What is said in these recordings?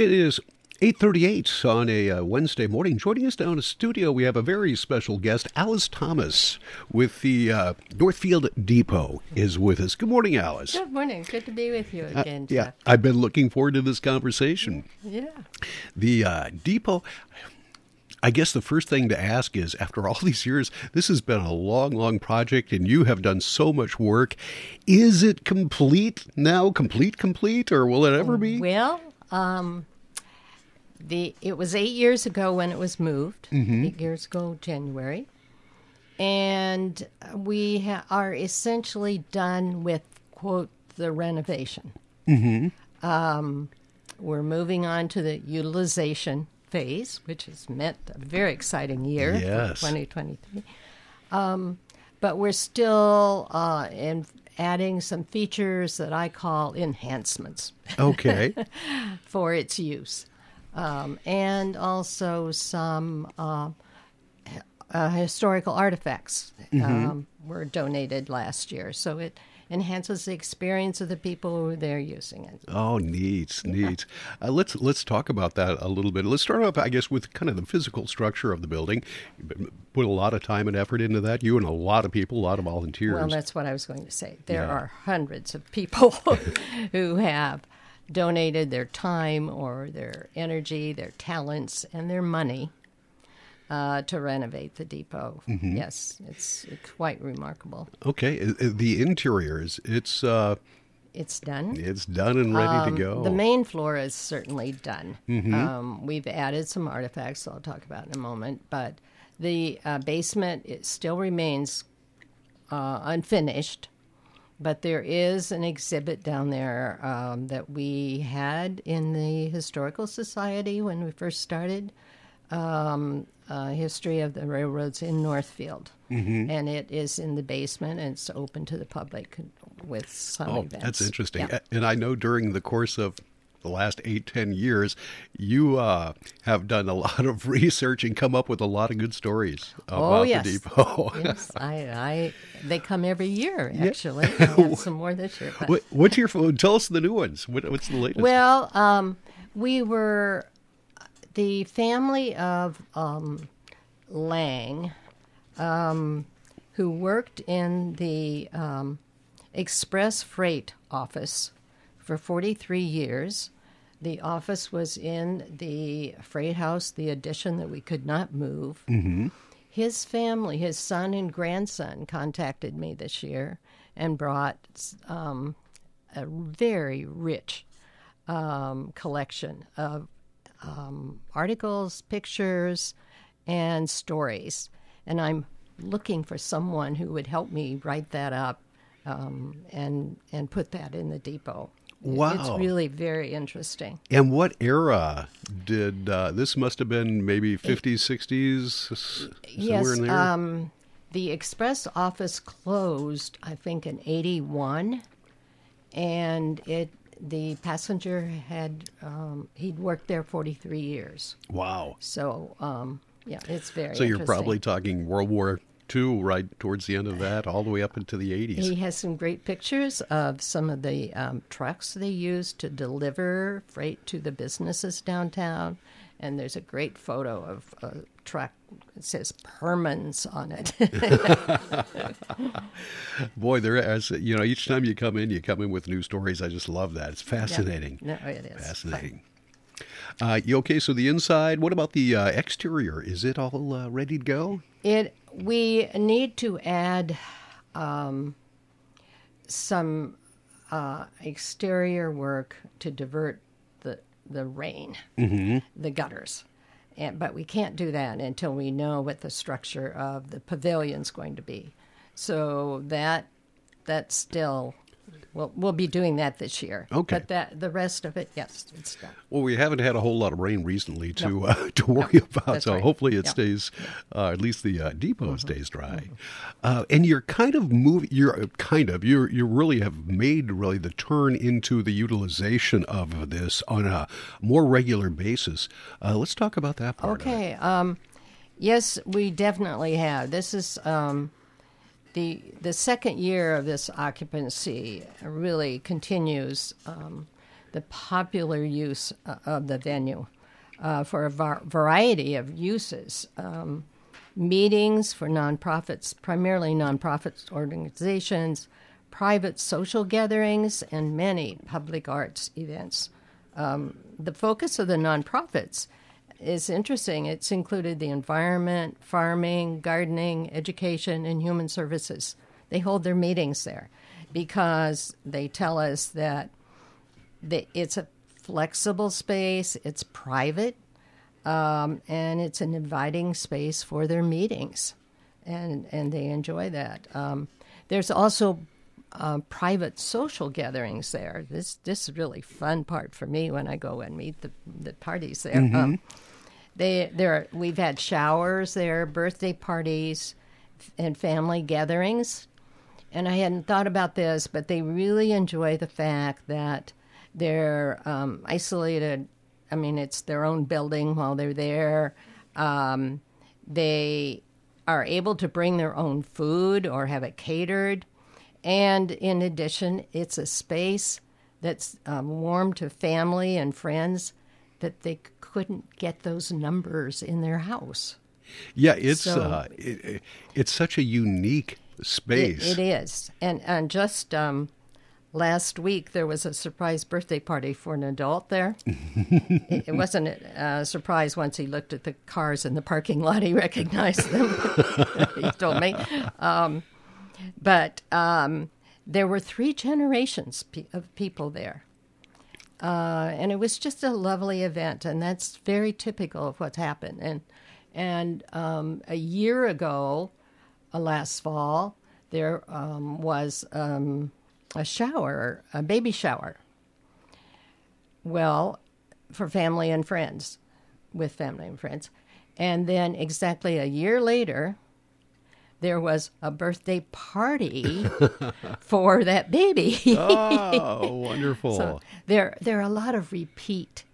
It is 8.38 on a uh, Wednesday morning. Joining us down in the studio, we have a very special guest. Alice Thomas with the uh, Northfield Depot is with us. Good morning, Alice. Good morning. Good to be with you Uh, again. yeah, Jeff. I've been looking forward to this conversation. Yeah. The uh, depot, I guess the first thing to ask is after all these years, this has been a long, long project and you have done so much work. Is it complete now? Complete, complete, or will it ever be? Well, um, the it was eight years ago when it was moved. Eight years ago, January, and we ha- are essentially done with quote the renovation. Mm-hmm. Um, we're moving on to the utilization phase, which has meant a very exciting year Yes. 2023. Um, but we're still uh, in adding some features that I call enhancements Okay. for its use, um, and also some uh, uh, historical artifacts um, were donated last year. So it enhances the experience of the people who are there using it. Oh, neat, neat. Uh, let's let's talk about that a little bit. Let's start off, I guess, with kind of the physical structure of the building. Put a lot of time and effort into that. You and a lot of people, a lot of volunteers. Well, that's what I was going to say. There Yeah. are hundreds of people who have donated their time or their energy, their talents, and their money uh, to renovate the depot. Mm-hmm. Yes, it's, it's quite remarkable. okay, the interiors, it's uh, It's done. it's done and ready to go. Um, The main floor is certainly done. Mm-hmm. Um, we've added some artifacts I'll talk about in a moment, but the uh, basement it still remains uh, unfinished. But there is an exhibit down there um, that we had in the Historical Society when we first started. Um, uh, history of the railroads in Northfield, Mm-hmm. and it is in the basement and it's open to the public with some oh, events. that's interesting. Yeah. And I know during the course of the last eight, ten years, you uh, have done a lot of research and come up with a lot of good stories about Oh, yes. the depot. yes, I, I, they come every year. Actually, I have some more this year. But, What, what's your tell us the new ones? What, what's the latest? well, um, we were the family of um, Lang, um, who worked in the um, express freight office for 43 years. The office was in the freight house, the addition that we could not move. His family, his son and grandson, contacted me this year and brought um, a very rich um, collection of um, articles, pictures, and stories. And I'm looking for someone who would help me write that up um, and and put that in the depot. Wow, It's really very interesting. And what era did uh, this? Must have been maybe 50s, 60s, somewhere yes, um, the express office closed, I think, in '81, and it the passenger had um, he'd worked there 43 years. wow. So um, yeah, it's very. So you're probably talking World War II, right towards the end of that, all the way up into the 80s. He has some great pictures of some of the um, trucks they used to deliver freight to the businesses downtown. And there's a great photo of a truck. It says Permans on it. Boy, there as you know, each time you come in, you come in with new stories. I just love that. It's fascinating. no, it is. Fascinating. Uh, you okay? So the inside. What about the uh, exterior? Is it all uh, ready to go? It we need to add um, some uh, exterior work to divert the rain, mm-hmm. the gutters, and but we can't do that until we know what the structure of the pavilion's going to be. So that that's still. We'll, we'll be doing that this year. Okay. But that the rest of it, yes, it's done. Well, we haven't had a whole lot of rain recently to uh, to worry about, so right. hopefully it Yeah. stays. Uh, at least the uh, depot stays dry. Uh, and you're kind of moving. You're uh, kind of you you really have made really the turn into the utilization of this on a more regular basis. Uh, let's talk about that part. Okay. Um, yes, we definitely have. This is um, the the second year of this occupancy. Really continues um, the popular use uh, of the venue uh, for a var- variety of uses. Um, meetings for nonprofits, primarily nonprofit organizations, private social gatherings, and many public arts events. Um, the focus of the nonprofits is interesting. It's included the environment, farming, gardening, education, and human services. They hold their meetings there because they tell us that they, it's a flexible space, it's private, um, and it's an inviting space for their meetings, and and they enjoy that. Um, there's also uh, private social gatherings there. This this is really fun part for me when I go and meet the the parties there. Mm-hmm. Um, they there we've had showers there, birthday parties, and family gatherings. And I hadn't thought about this, but they really enjoy the fact that they're um, isolated. I mean, it's their own building while they're there. Um, they are able to bring their own food or have it catered. And in addition, it's a space that's um, warm to family and friends that they couldn't get those numbers in their house. Yeah, it's So- uh, it, it's such a unique space. It, it is, and and just um, last week there was a surprise birthday party for an adult there. it, it wasn't a surprise once he looked at the cars in the parking lot. He recognized them. he told me, um, but um, there were three generations of people there. Uh, and it was just a lovely event, and that's very typical of what's happened. And and um, a year ago, uh, last fall, there um, was um, a shower, a baby shower. Well, for family and friends, with family and friends. And then exactly a year later, there was a birthday party for that baby. oh, wonderful! so there, there are a lot of repeat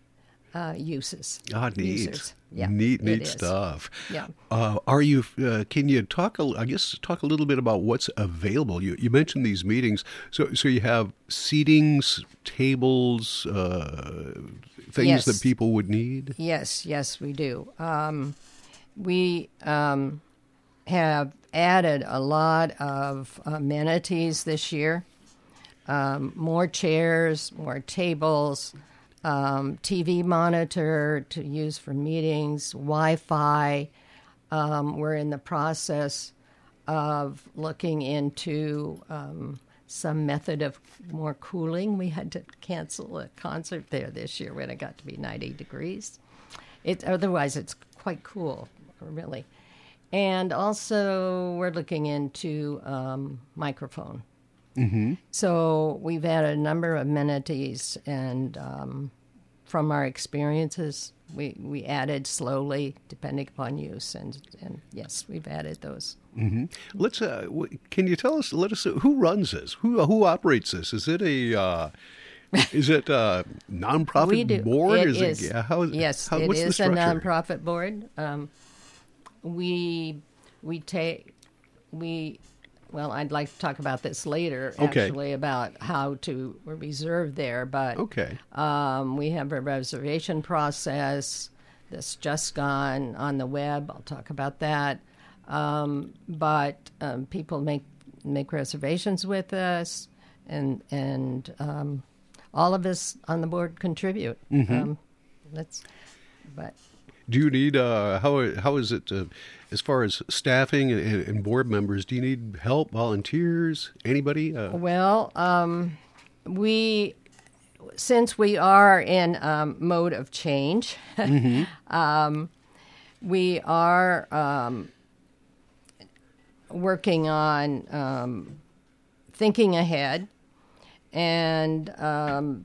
uh, uses. Ah, neat, users. Yeah, neat, neat stuff. Yeah. Uh, are you? Uh, can you talk? A, I guess talk a little bit about what's available. You you mentioned these meetings, so so you have seatings, tables, uh, things Yes. that people would need. Yes, yes, we do. Um, we um, have added a lot of amenities this year um, more chairs, more tables, um, TV monitor to use for meetings, Wi Fi. Um, we're in the process of looking into um, some method of more cooling. We had to cancel a concert there this year when it got to be 90 degrees. It, otherwise, it's quite cool, really. And also, we're looking into um, microphone. So we've added a number of amenities, and um, from our experiences, we, we added slowly, depending upon use, and, and yes, we've added those. Let's. Uh, w- can you tell us? Let us. Who runs this? Who who operates this? Is it a? Uh, is it a nonprofit we do. board? It is is. it? yeah, How is yes, how, it the a nonprofit board. Um, we we take we. Well, I'd like to talk about this later, Okay. actually, about how to reserve there. But Okay. Um, we have a reservation process that's just gone on the web. I'll talk about that. Um, but um, people make make reservations with us, and and um, all of us on the board contribute. Um, that's but Do you need uh, how how is it uh, as far as staffing and, and board members? Do you need help, volunteers, anybody? Uh, Well, um, we, since we are in um, mode of change, um, we are um, working on um, thinking ahead and um,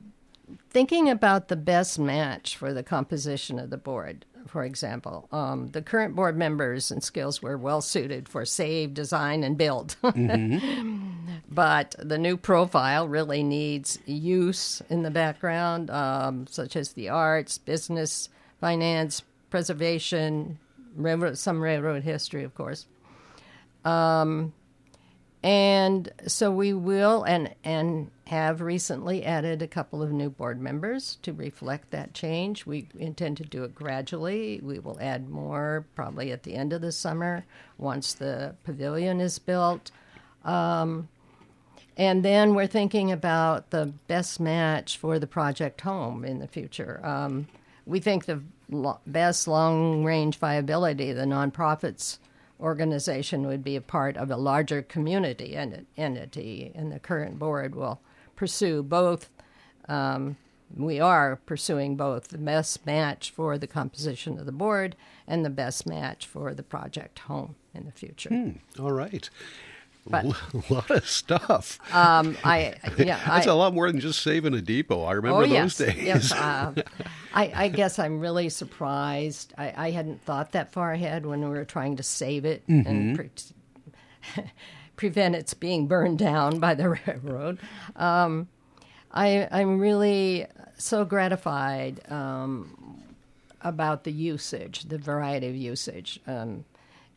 thinking about the best match for the composition of the board. For example, um, the current board members and skills were well suited for save, design, and build. but the new profile really needs use in the background, um, such as the arts, business, finance, preservation, railroad, some railroad history, of course. Um, and so we will and and have recently added a couple of new board members to reflect that change. We intend to do it gradually. We will add more probably at the end of the summer once the pavilion is built. Um, and then we're thinking about the best match for the project home in the future. Um, we think the lo- best long range viability, the nonprofits organization would be a part of a larger community ent- entity, and the current board will pursue both. Um, we are pursuing both the best match for the composition of the board and the best match for the project home in the future. Hmm, all right. But- a lot of stuff. Um, I yeah, That's I, a lot more than just saving a depot. I remember oh, those yes, days. Yes, uh, I, I guess I'm really surprised. I, I hadn't thought that far ahead when we were trying to save it Mm-hmm. and pre- prevent its being burned down by the railroad. Um, I, I'm really so gratified um, about the usage, the variety of usage. Um,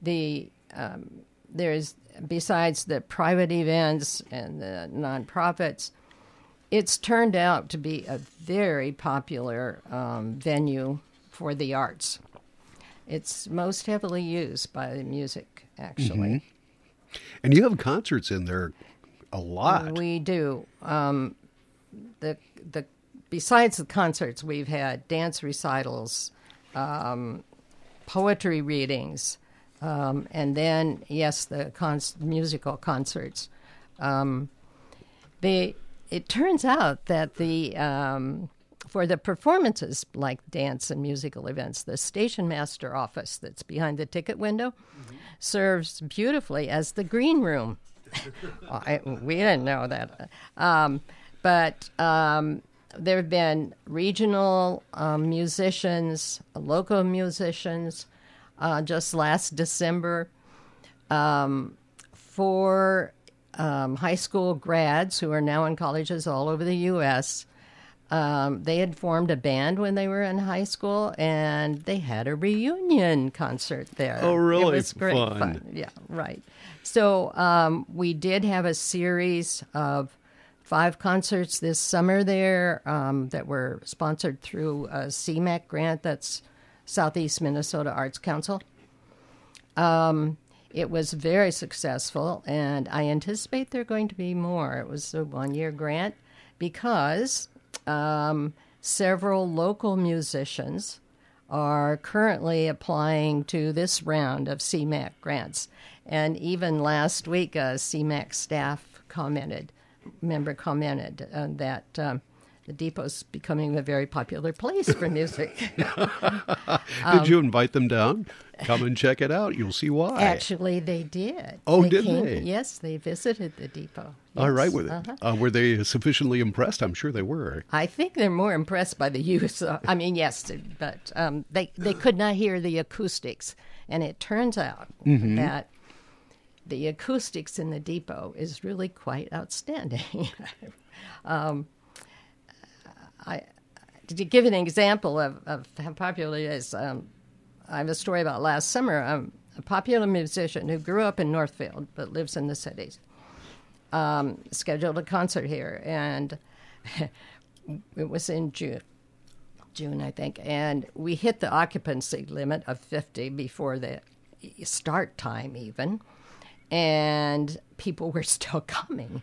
the um, there's besides the private events and the nonprofits, it's turned out to be a very popular um, venue for the arts. It's most heavily used by the music, actually. And you have concerts in there a lot. We do. Um, the the besides the concerts, we've had dance recitals, um, poetry readings, um, and then yes, the con- musical concerts. Um, they it turns out that the um, for the performances like dance and musical events, the station master office that's behind the ticket window serves beautifully as the green room. I, we didn't know that. Um, but um, there have been regional um, musicians, local musicians. Uh, just last December, um, for um, high school grads who are now in colleges all over the U.S., um, they had formed a band when they were in high school, and they had a reunion concert there. Oh, really? It was great Fun. fun. Yeah, right. So um, we did have a series of five concerts this summer there um, that were sponsored through a SEMAC grant. That's Southeast Minnesota Arts Council. Um, it was very successful, and I anticipate there are going to be more. It was a one-year grant because um, several local musicians are currently applying to this round of SEMAC grants. And even last week, a SEMAC staff commented, member commented uh, that um, the depot's becoming a very popular place for music. Did you invite them down? Come and check it out. You'll see why. Actually, they did. Oh, They did came- they? Yes, they visited the depot. All right. Yes, Were, uh-huh. uh, were they sufficiently impressed? I'm sure they were. I think they're more impressed by the use. Of, I mean, yes, but um, they they could not hear the acoustics, and it turns out Mm-hmm. that the acoustics in the depot is really quite outstanding. um, I to give an example of, of how popular it is. Um, I have a story about last summer. Um, a popular musician who grew up in Northfield but lives in the cities um, scheduled a concert here, and it was in June. June, I think, and we hit the occupancy limit of 50 before the start time, even, and people were still coming.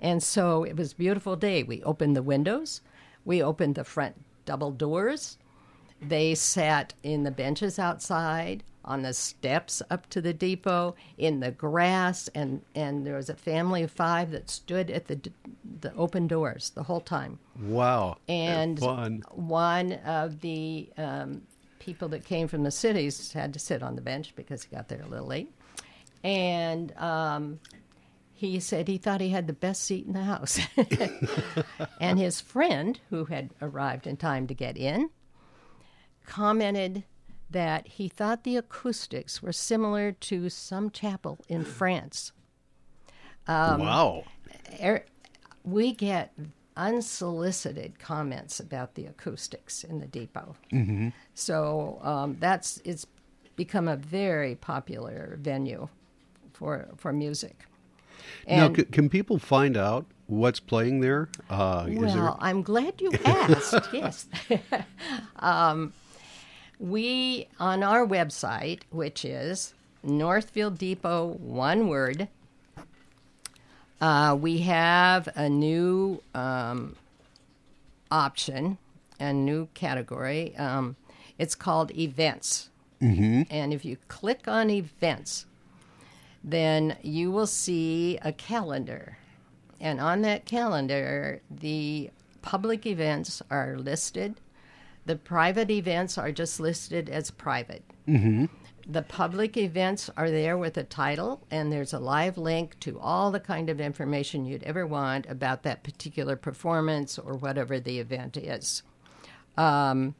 And so it was a beautiful day. We opened the windows, we opened the front double doors. They sat in the benches outside, on the steps up to the depot, in the grass, and, and there was a family of five that stood at the, the open doors the whole time Wow. and fun. one of the um, people that came from the cities had to sit on the bench because he got there a little late, and um, he said he thought he had the best seat in the house. and his friend, who had arrived in time to get in, commented that he thought the acoustics were similar to some chapel in France. Um, wow. er, we get unsolicited comments about the acoustics in the depot. Mm-hmm. So um, that's it's become a very popular venue for for music. Now, c- can people find out what's playing there? Uh, is Well, there? I'm glad you asked. yes. um, we, on our website, which is Northfield Depot, one word, uh, we have a new um, option, a new category. Um, it's called events. Mm-hmm. And if you click on events, then you will see a calendar. And on that calendar, the public events are listed. The private events are just listed as private. Mm-hmm. The public events are there with a title, and there's a live link to all the kind of information you'd ever want about that particular performance or whatever the event is. Um,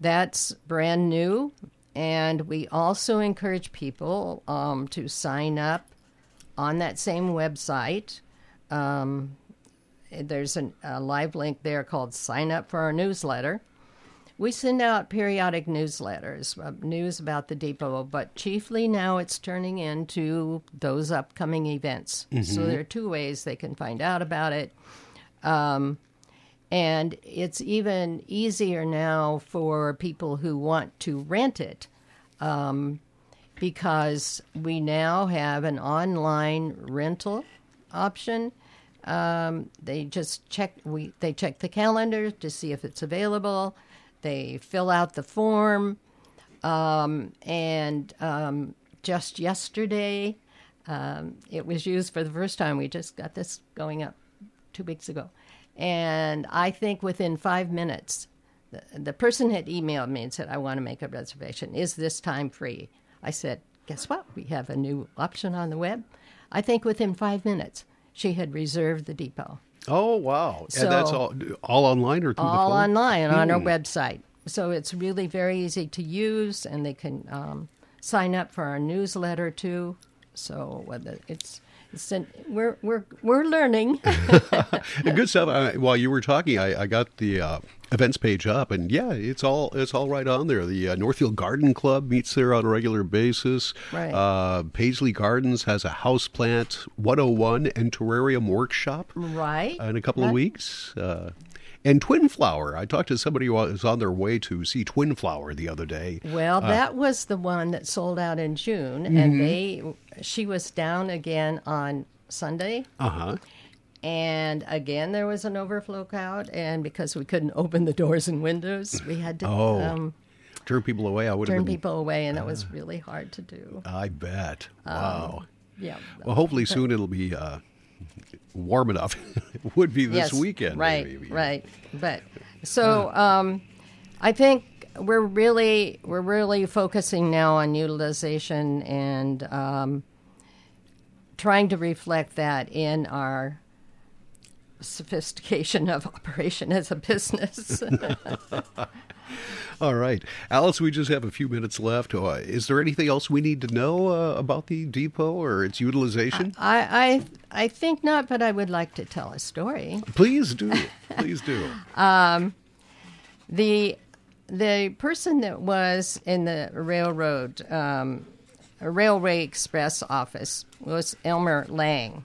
that's brand new, and we also encourage people um, to sign up on that same website. Um, there's an, a live link there called Sign Up for Our Newsletter. We send out periodic newsletters, uh, news about the depot, but chiefly now it's turning into those upcoming events. So there are two ways they can find out about it. Um, and it's even easier now for people who want to rent it um, because we now have an online rental option. Um, they just check we they check the calendar to see if it's available. They fill out the form, um, and um, just yesterday, um, it was used for the first time. We just got this going up two weeks ago, and I think within five minutes, the, the person had emailed me and said, "I want to make a reservation. Is this time free?" I said, "Guess what? We have a new option on the web." I think within five minutes, she had reserved the depot oh wow! and that's So- all all online or through the all online on our website. So it's really very easy to use, and they can um, sign up for our newsletter too. So whether it's, an, we're we're we're learning. Good stuff. I, while you were talking, I, I got the uh, events page up, and yeah, it's all it's all right on there. The uh, Northfield Garden Club meets there on a regular basis. Right. Uh, Paisley Gardens has a house plant 101 and terrarium workshop right. in a couple of That- weeks. Uh, and Twin Flower. I talked to somebody who was on their way to see Twin Flower the other day. Well, that was the one that sold out in June, and they she was down again on Sunday. Uh huh. And again, there was an overflow crowd, and because we couldn't open the doors and windows, we had to Oh, um, Turn people away. I would turn been. people away, and it was really hard to do. I bet. Um, Wow. Yeah. Well, hopefully soon it'll be uh, warm enough. it would be this yes, weekend. Right, maybe. right. But so um, I think we're really we're really focusing now on utilization and um, trying to reflect that in our sophistication of operation as a business. All right, Alice. We just have a few minutes left. Uh, is there anything else we need to know uh, about the depot or its utilization? I, I I think not, but I would like to tell a story. Please do. Please do. the the person that was in the railroad um, railway express office was Elmer Lang,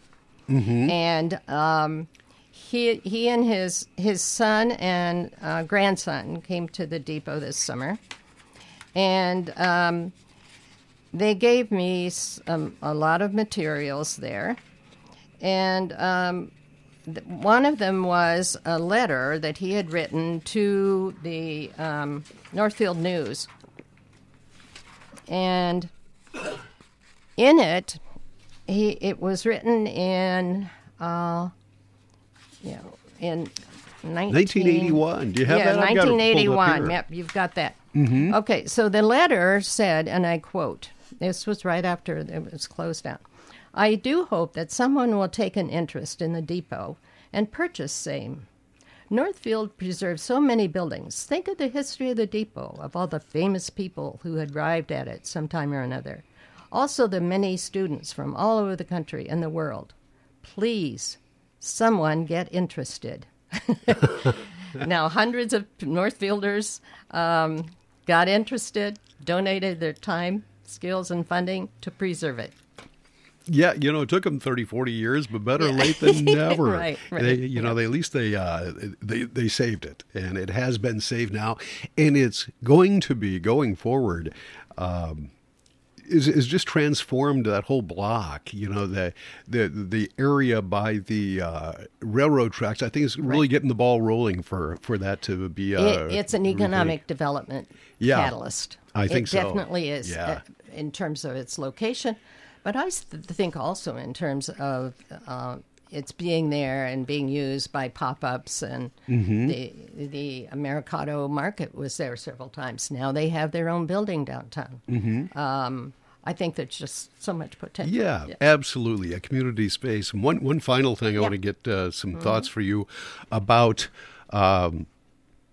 and um, he he and his his son and uh, grandson came to the depot this summer, and um, they gave me um, a lot of materials there, and um, th- one of them was a letter that he had written to the um, Northfield News, and in it, he it was written in, uh, know, in 19, 1981. Do you have yeah, that? I've got it pulled up 1981. Yep, you've got that. Mm-hmm. Okay, so the letter said, and I quote, this was right after it was closed down. I do hope that someone will take an interest in the depot and purchase same. Northfield preserves so many buildings. Think of the history of the depot, of all the famous people who had arrived at it sometime or another. Also, the many students from all over the country and the world. Please, someone get interested. now, hundreds of Northfielders um, got interested, donated their time, skills, and funding to preserve it. Yeah, you know, it took them 30, 40 years, but better late than never. right, right. They, you know, they, at least they, uh, they they saved it, and it has been saved now, and it's going to be going forward. Um, is, is just transformed that whole block. You know the the the area by the uh, railroad tracks. I think is really Right. getting the ball rolling for for that to be. Uh, It, it's an economic development Yeah, catalyst. I think it so. definitely is Yeah. uh, in terms of its location, but I think also in terms of uh, it's being there and being used by pop-ups and Mm-hmm. the the Americado Market was there several times. Now they have their own building downtown. Mm-hmm. Um, I think there's just so much potential. Yeah, absolutely. A community space. One one final thing I want to get uh, some Mm-hmm. thoughts for you about um,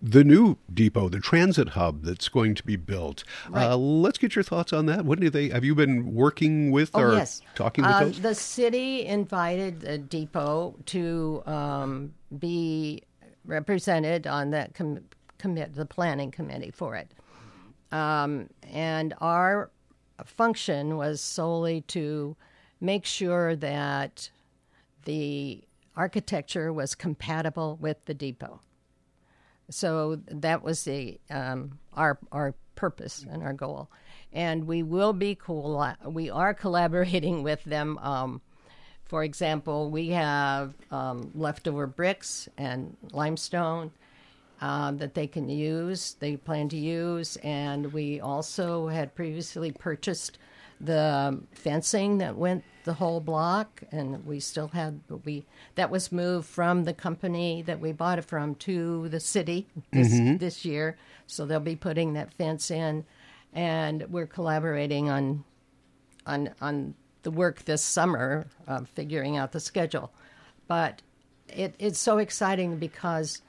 the new depot, the transit hub that's going to be built. Right. Uh, let's get your thoughts on that. When do they? Have you been working with Oh, or yes. talking with Uh, those? The city invited the depot to um, be represented on that com- commit, the planning committee for it. Um, and our function was solely to make sure that the architecture was compatible with the depot. So that was the um, our our purpose and our goal, and we will be cool. We are collaborating with them. Um, for example, we have um, leftover bricks and limestone um, that they can use. They plan to use, and we also had previously purchased the fencing that went the whole block, and we still had we that was moved from the company that we bought it from to the city this this year. So they'll be putting that fence in, and we're collaborating on on on the work this summer, uh, figuring out the schedule. But it, it's so exciting because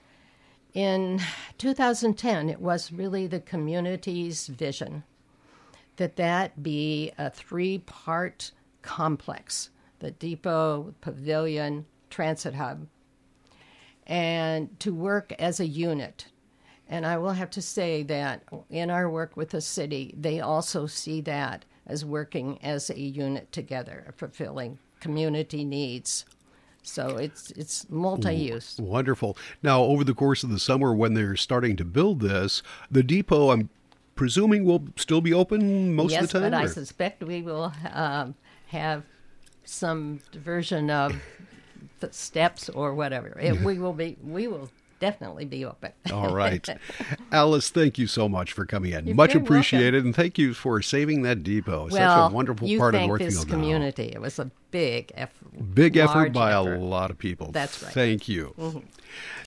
in 2010 it was really the community's vision that that be a three-part complex: the depot, pavilion, transit hub, and to work as a unit. And I will have to say that in our work with the city, they also see that as working as a unit together, fulfilling community needs. So it's it's multi-use. Wonderful. Now, over the course of the summer, when they're starting to build this, the depot, I'm presuming, we'll still be open most yes, of the time. Yes, but I suspect we will um, have some version of the steps or whatever. It, we will be. We will definitely be open. All right. Alice, thank you so much for coming in. You're much very welcome. appreciated. And thank you for saving that depot. well, Such a wonderful part of thank Northfield this now. community. It was a big effort. Big effort by effort. a lot of people. That's right. Mm-hmm. Thank you.